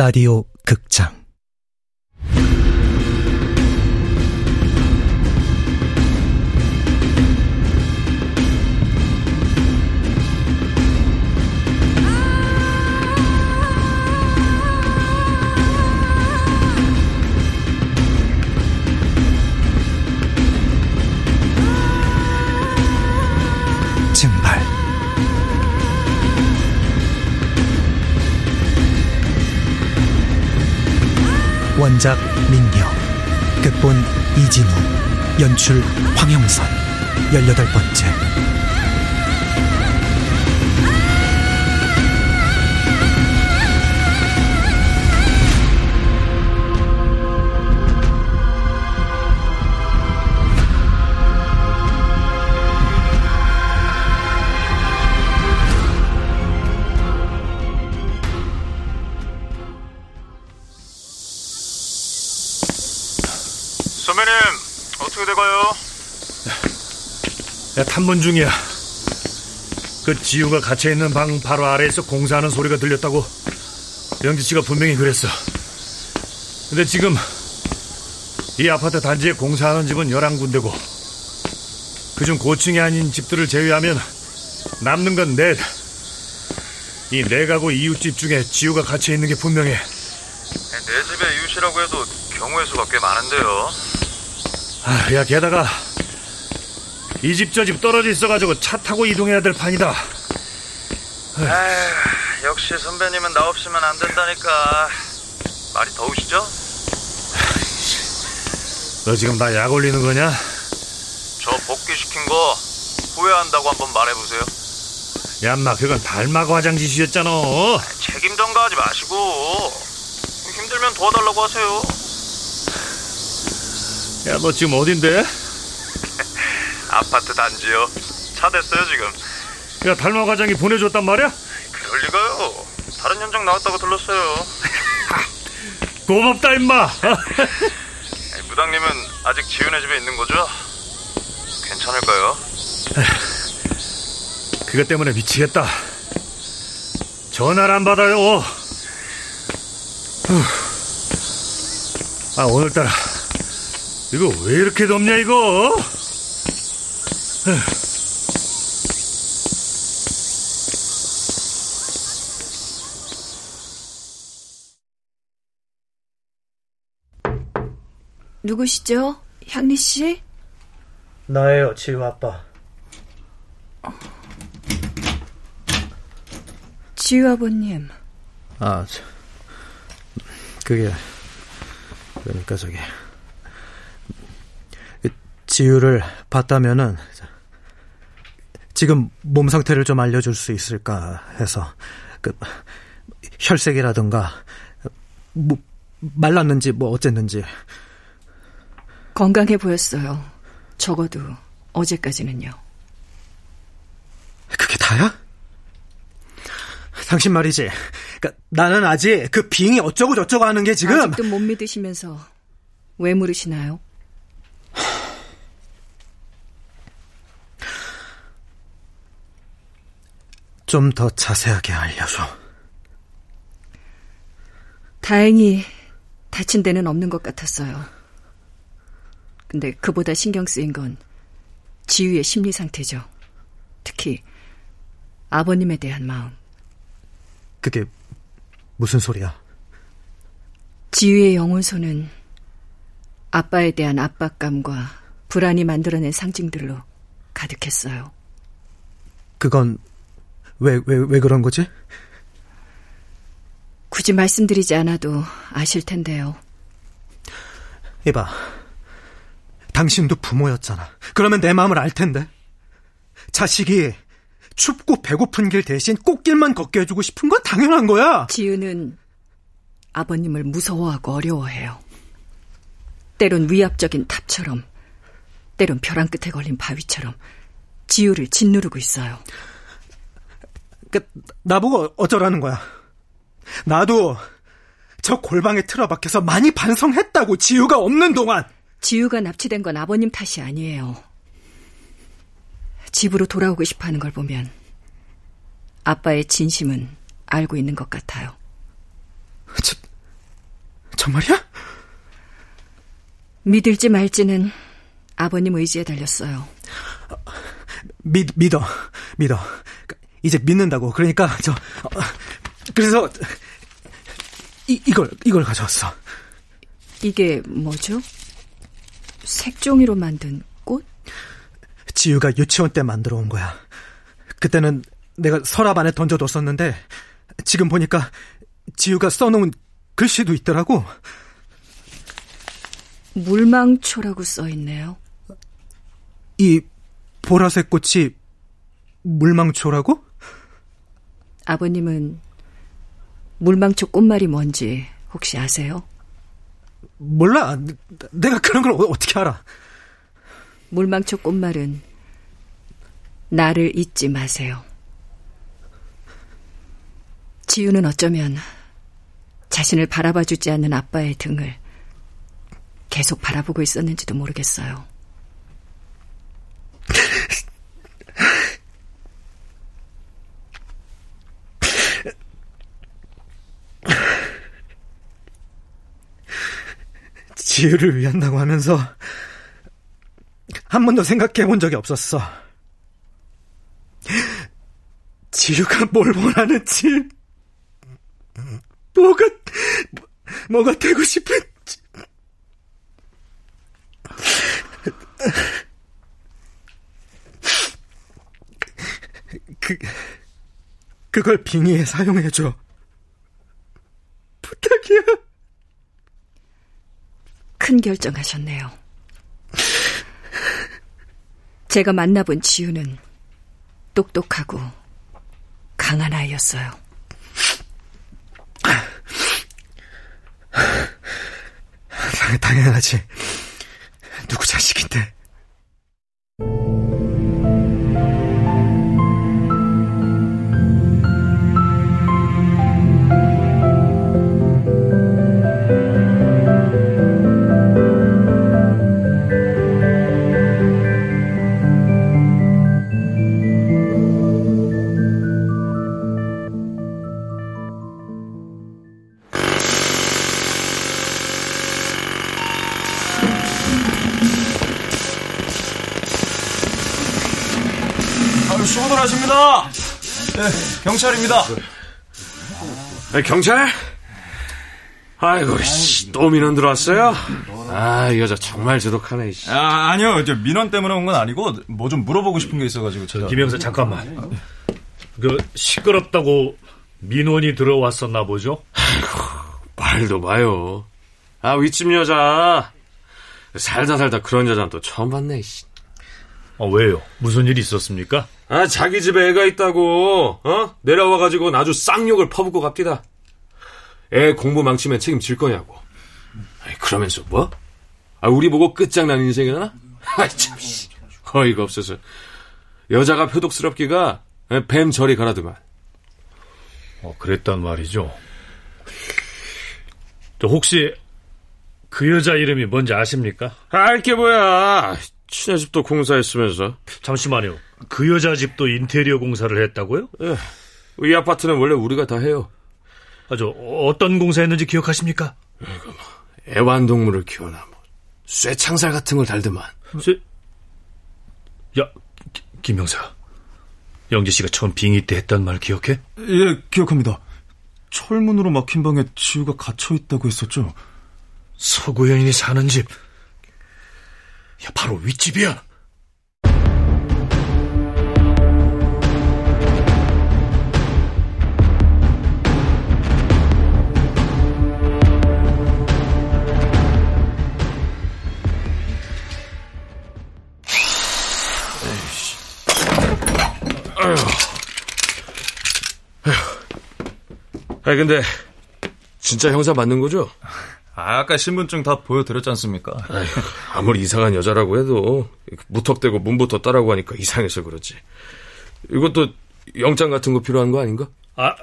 라디오 극장 원작 민경 극본 이진우 연출 황영선. 열여덟 번째 선배님 어떻게 돼가요? 야, 탐문 중이야. 그 지우가 갇혀 있는 방 바로 아래에서 공사하는 소리가 들렸다고 영지 씨가 분명히 그랬어. 근데 지금 이 아파트 단지에 공사하는 집은 11군데고 그중 고층이 아닌 집들을 제외하면 남는 건 넷. 이 네 가구 이웃집 중에 지우가 갇혀 있는 게 분명해. 내 집에 이웃이라고 해도 경우의 수가 꽤 많은데요. 아, 야, 게다가 이 집 저 집 떨어져 있어가지고 차 타고 이동해야 될 판이다. 에휴, 역시 선배님은 나 없으면 안 된다니까. 말이 더우시죠? 너 지금 나 약 올리는 거냐? 저 복귀시킨 거 후회한다고 한번 말해보세요. 야, 인마 그건 달마고 화장 짓이었잖아. 책임 전가 하지 마시고 힘들면 도와달라고 하세요. 야, 너 지금 어딘데? 아파트 단지요. 차 됐어요 지금. 야, 달마 과장이 보내줬단 말이야? 그럴 리가요. 다른 현장 나왔다고 들렀어요. 고맙다, 임마. 무당님은 아직 지훈의 집에 있는 거죠? 괜찮을까요? 그것 때문에 미치겠다. 전화를 안 받아요. 후. 아, 오늘따라 이거 왜 이렇게 덥냐, 이거? 누구시죠? 향리 씨? 나예요 지우 아빠 지우 아버님. 아 저, 그게 그러니까 저기 지우를 봤다면은 지금 몸 상태를 좀 알려줄 수 있을까 해서 그 혈색이라든가 뭐 말랐는지 뭐 어쨌는지 건강해 보였어요. 적어도 어제까지는요. 그게 다야? 당신 말이지. 그러니까 나는 아직 그 빙이 어쩌고 저쩌고 하는 게 지금 아직도 못 믿으시면서 왜 물으시나요? 좀 더 자세하게 알려줘. 다행히 다친 데는 없는 것 같았어요. 근데 그보다 신경 쓰인 건 지우의 심리 상태죠. 특히 아버님에 대한 마음. 그게 무슨 소리야? 지우의 영혼소는 아빠에 대한 압박감과 불안이 만들어낸 상징들로 가득했어요. 그건 왜, 왜, 왜 그런 거지? 굳이 말씀드리지 않아도 아실 텐데요. 이봐. 당신도 부모였잖아. 그러면 내 마음을 알 텐데. 자식이 춥고 배고픈 길 대신 꽃길만 걷게 해주고 싶은 건 당연한 거야. 지우는 아버님을 무서워하고 어려워해요. 때론 위압적인 탑처럼, 때론 벼랑 끝에 걸린 바위처럼 지우를 짓누르고 있어요. 그, 나보고 어쩌라는 거야. 나도 저 골방에 틀어박혀서 많이 반성했다고 지우가 없는 동안. 지우가 납치된 건 아버님 탓이 아니에요. 집으로 돌아오고 싶어 하는 걸 보면 아빠의 진심은 알고 있는 것 같아요. 참, 정말이야? 믿을지 말지는 아버님 의지에 달렸어요. 믿, 믿어, 믿어. 이제 믿는다고. 그러니까, 저, 그래서, 이, 이걸, 이걸 가져왔어. 이게 뭐죠? 색종이로 만든 꽃? 지유가 유치원 때 만들어 온 거야. 그때는 내가 서랍 안에 던져뒀었는데, 지금 보니까 지유가 써놓은 글씨도 있더라고. 물망초라고 써 있네요. 이 보라색 꽃이 물망초라고? 아버님은 물망초 꽃말이 뭔지 혹시 아세요? 몰라. 내가 그런 걸 어떻게 알아? 물망초 꽃말은 나를 잊지 마세요. 지우는 어쩌면 자신을 바라봐 주지 않는 아빠의 등을 계속 바라보고 있었는지도 모르겠어요. 지유를 위한다고 하면서 한 번도 생각해 본 적이 없었어. 지유가 뭘 원하는지, 뭐가, 뭐 가 되고 싶은지. 그, 그걸 빙의에 사용해줘. 부탁이야. 큰 결정하셨네요. 제가 만나본 지우는 똑똑하고 강한 아이였어요. 당연하지. 누구 자식인데. 경찰입니다. 네, 경찰? 아이고, 씨, 또 민원 들어왔어요? 아, 이 여자 정말 지독하네, 씨. 아, 아니요. 저 민원 때문에 온 건 아니고 뭐 좀 물어보고 싶은 게 있어가지고 제가. 김영사 잠깐만. 그 시끄럽다고 민원이 들어왔었나 보죠? 말도 마요. 아, 윗집 여자. 살다 살다 그런 여자는 또 처음 봤네, 씨. 아, 왜요? 무슨 일이 있었습니까? 아, 자기 집에 애가 있다고, 어? 내려와가지고 아주 쌍욕을 퍼붓고 갑디다. 애 공부 망치면 책임질 거냐고. 아이, 그러면서 뭐? 아, 우리 보고 끝장난 인생이나? 아, 참, 씨. 어이가 없어서. 여자가 표독스럽기가 뱀 저리 가라더만. 어, 그랬단 말이죠. 저 혹시 그 여자 이름이 뭔지 아십니까? 알게 뭐야. 친해 집도 공사했으면서. 잠시만요. 그 여자 집도 인테리어 공사를 했다고요? 예. 이 아파트는 원래 우리가 다 해요. 아, 저 어떤 공사했는지 기억하십니까? 애완동물을 키워나 뭐 쇠창살 같은 걸 달더만. 쇠... 야, 기, 김영사. 영재 씨가 처음 빙의 때 했단 말 기억해? 예, 기억합니다. 철문으로 막힌 방에 지우가 갇혀 있다고 했었죠. 서구현인이 사는 집. 야, 바로 윗집이야. 아니 근데 진짜 형사 맞는 거죠? 아, 아까 신분증 다 보여드렸지 않습니까? 아휴, 아무리 이상한 여자라고 해도 무턱대고 문부터 따라고 하니까 이상해서 그렇지. 이것도 영장 같은 거 필요한 거 아닌가? 아,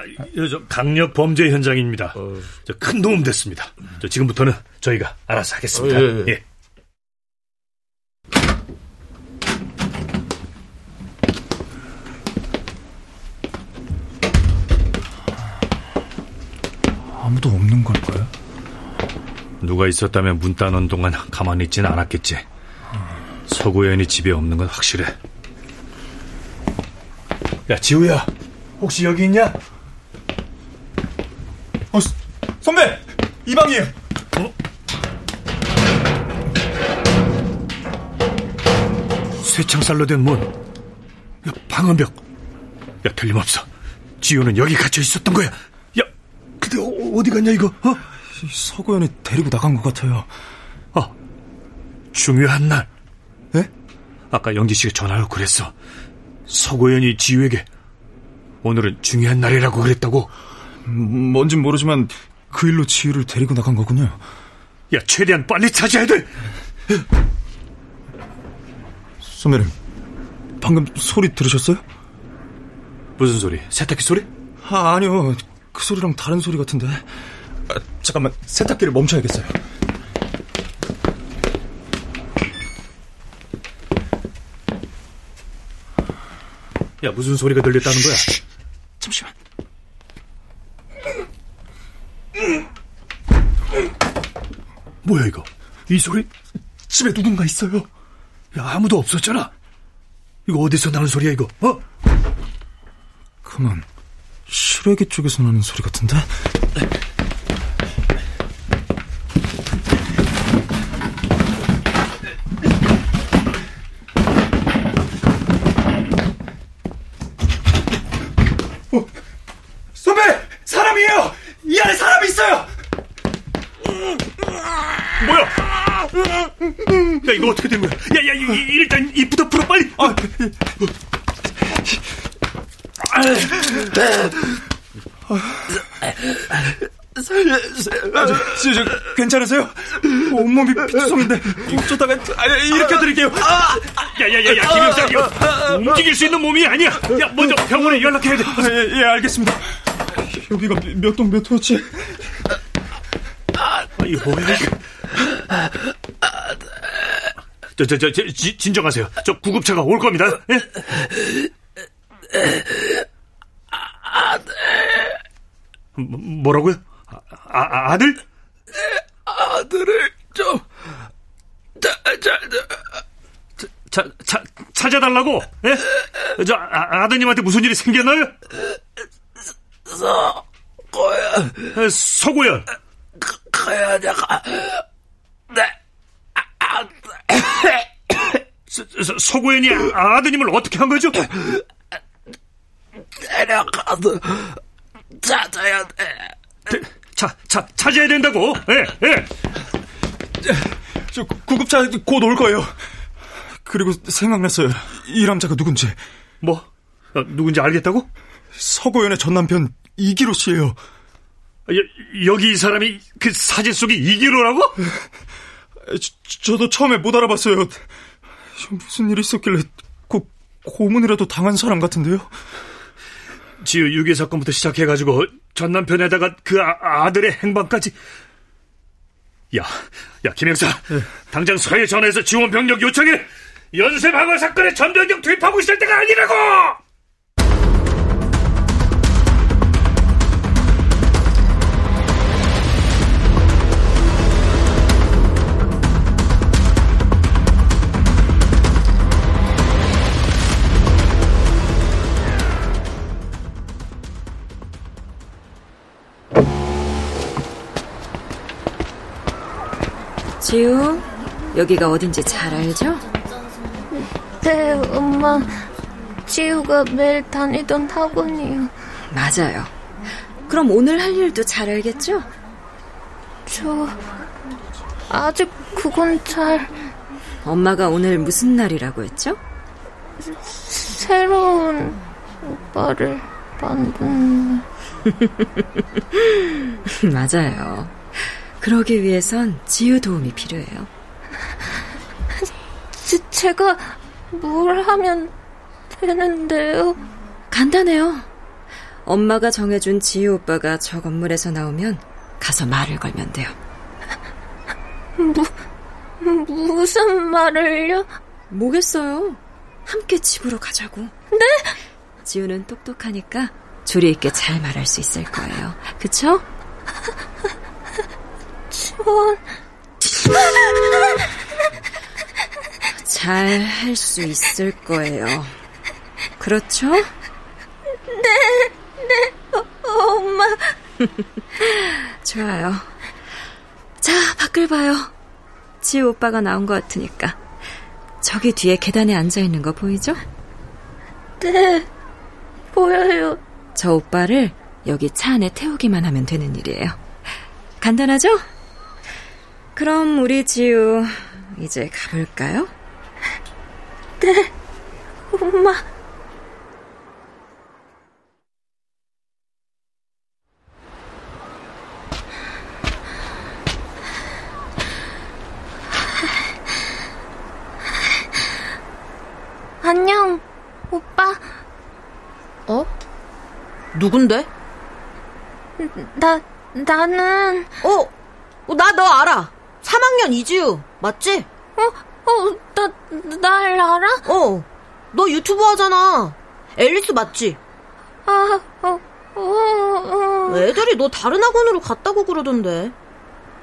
저 강력 범죄 현장입니다. 어... 큰 도움 됐습니다. 저 지금부터는 저희가 알아서 하겠습니다. 어, 예, 예. 예. 누가 있었다면 문 따는 동안 가만히 있지는 않았겠지. 서구현이 집에 없는 건 확실해. 야, 지우야. 혹시 여기 있냐? 어, 선배! 이 방이에요! 어? 쇠창살로 된 문. 야, 방음벽. 야, 틀림없어. 지우는 여기 갇혀 있었던 거야. 야, 근데 어, 디 갔냐, 이거? 어? 서구현이 데리고 나간 것 같아요. 아, 중요한 날. 예? 아까 영지 씨가 전화로 그랬어. 서구현이 지우에게 오늘은 중요한 날이라고 그랬다고. 음, 뭔진 모르지만 그 일로 지우를 데리고 나간 거군요. 야, 최대한 빨리 찾아야 돼. 선배님, 방금 소리 들으셨어요? 무슨 소리? 세탁기 소리? 아, 아니요. 그 소리랑 다른 소리 같은데. 아, 잠깐만, 세탁기를 멈춰야겠어요. 야, 무슨 소리가 들렸다는 거야? 잠시만. 뭐야, 이거? 이 소리? 집에 누군가 있어요. 야, 아무도 없었잖아. 이거 어디서 나는 소리야, 이거? 어? 그만. 실외기 쪽에서 나는 소리 같은데? 있어요! 뭐야? 야, 이거 어떻게 된 거야? 야, 야, 이, 이, 일단 입부터 풀어, 빨리! 아, 아, 저, 저, 괜찮으세요? 온몸이 피투성인데 어쩌다가 아, 일으켜드릴게요. 야, 야, 야, 야, 김영사, 이거 움직일 수 있는 몸이 아니야. 야, 먼저 병원에 연락해야 돼. 아, 예, 예, 알겠습니다. 여기가 몇 동몇 호지? 아, 이거 뭐야. 저, 저, 저, 지, 진정하세요. 저 구급차가 올 겁니다. 예? 뭐, 뭐라고요? 아, 아, 아들? 아들을 좀 자, 자, 자, 자, 자, 찾아달라고? 예? 저, 아, 아드님한테 무슨 일이 생겼나요? 서고야 에, 서고연. 가야 내가 네 아, 서, 서, 서고연이 아드님을 어떻게 한 거죠? 내려가서 찾아야 돼. 자, 자, 찾아야 된다고. 예, 예. 저 구- 구급차 곧 올 거예요. 그리고 생각났어요. 이 남자가 누군지. 뭐? 어, 누군지 알겠다고? 서고연의 전 남편 이기로 씨예요. 여, 여기 이 사람이 그 사진 속의 이기로라고? 저, 도 처음에 못 알아봤어요. 무슨 일이 있었길래 고, 고문이라도 당한 사람 같은데요? 지우 유괴 사건부터 시작해가지고 전 남편에다가 그 아, 들의 행방까지. 야, 야 김영사, 당장 서해 전화해서 지원 병력 요청해. 연쇄 방어 사건에 전 병력 투입하고 있을 때가 아니라고. 지우, 여기가 어딘지 잘 알죠? 네, 엄마. 지우가 매일 다니던 학원이요. 맞아요. 그럼 오늘 할 일도 잘 알겠죠? 저 아직 그건 잘 엄마가 오늘 무슨 날이라고 했죠? 새로운 오빠를 만드는 맞아요. 그러기 위해선 지우 도움이 필요해요. 제, 제가 뭘 하면 되는데요? 간단해요. 엄마가 정해준 지우 오빠가 저 건물에서 나오면 가서 말을 걸면 돼요. 무슨 말을요? 뭐겠어요? 함께 집으로 가자고. 네? 지우는 똑똑하니까 조리 있게 잘 말할 수 있을 거예요. 그쵸? 집 전... 잘할 수 있을 거예요. 그렇죠? 네, 네, 어, 엄마. 좋아요. 자, 밖을 봐요. 지우 오빠가 나온 것 같으니까. 저기 뒤에 계단에 앉아 있는 거 보이죠? 네, 보여요. 저 오빠를 여기 차 안에 태우기만 하면 되는 일이에요. 간단하죠? 그럼 우리 지우 이제 가볼까요? 네, 엄마. 안녕, 오빠. 어? 누군데? 나, 나는. 어, 나 너 알아. 3학년 이지우, 맞지? 어, 어, 나, 날 알아? 어, 너 유튜브 하잖아. 앨리스 맞지? 아, 어, 어, 어. 애들이 너 다른 학원으로 갔다고 그러던데.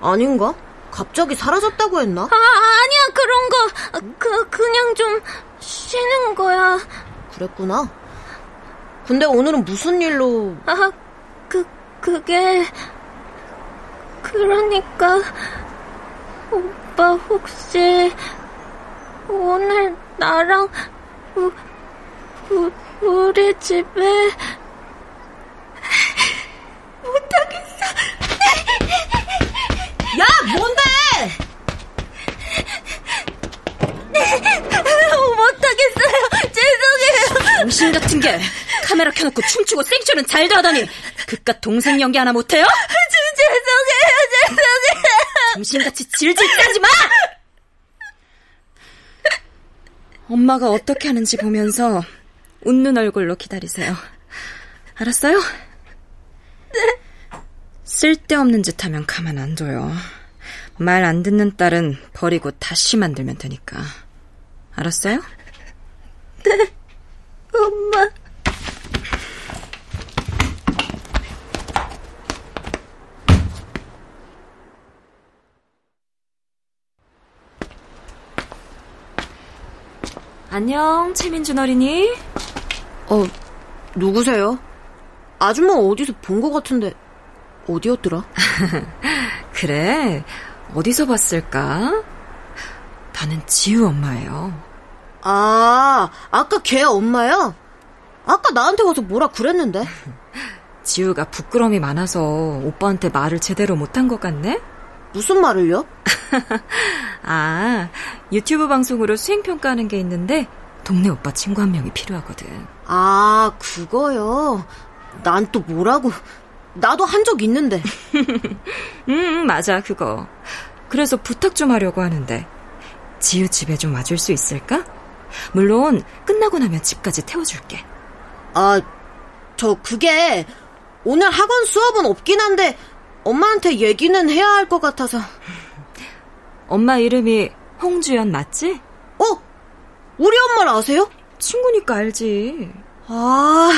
아닌가? 갑자기 사라졌다고 했나? 아, 아니야, 그런 거. 그, 그냥 좀 쉬는 거야. 그랬구나. 근데 오늘은 무슨 일로. 아, 그, 그게. 그러니까. 오빠 혹시. 오늘 나랑. 우, 우, 우리 집에. 못하겠어. 야, 뭔데? 못하겠어요. 죄송해요. 정신 같은 게 카메라 켜놓고 춤추고 생쇼는 잘도 하더니 그깟 동생 연기 하나 못해요? 정신같이 질질 짜지 마! 엄마가 어떻게 하는지 보면서 웃는 얼굴로 기다리세요. 알았어요? 네. 쓸데없는 짓 하면 가만 안 둬요. 말 안 듣는 딸은 버리고 다시 만들면 되니까. 알았어요? 네, 엄마. 안녕, 최민준 어린이. 어, 누구세요? 아줌마 어디서 본 것 같은데, 어디였더라? 그래, 어디서 봤을까? 나는 지우 엄마예요. 아, 아까 걔 엄마야? 아까 나한테 와서 뭐라 그랬는데? 지우가 부끄러움이 많아서 오빠한테 말을 제대로 못한 것 같네? 무슨 말을요? 아, 유튜브 방송으로 수행 평가하는 게 있는데 동네 오빠 친구 한 명이 필요하거든. 아, 그거요? 난 또 뭐라고. 나도 한 적 있는데. 음, 맞아, 그거. 그래서 부탁 좀 하려고 하는데 지우 집에 좀 와줄 수 있을까? 물론 끝나고 나면 집까지 태워줄게. 아, 저 그게 오늘 학원 수업은 없긴 한데 엄마한테 얘기는 해야 할 것 같아서. 엄마 이름이 홍주연 맞지? 어? 우리 엄마를 아세요? 친구니까 알지. 아.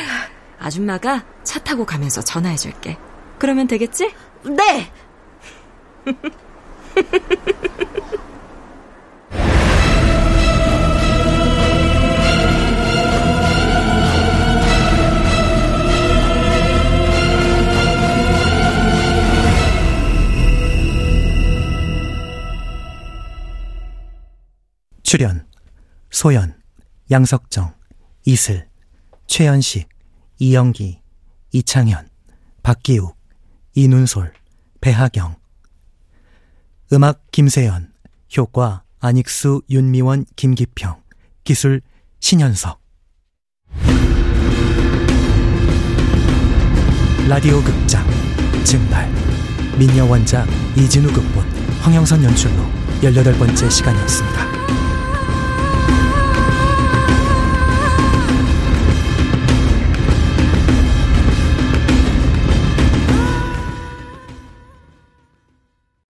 아줌마가 차 타고 가면서 전화해 줄게. 그러면 되겠지? 네. 출연 소연, 양석정, 이슬, 최연식, 이영기, 이창현, 박기욱, 이눈솔, 배하경. 음악 김세연, 효과 안익수, 윤미원, 김기평, 기술 신현석. 라디오 극장 증발. 민여 원작 이진우 극본 황영선 연출로 18번째 시간이었습니다.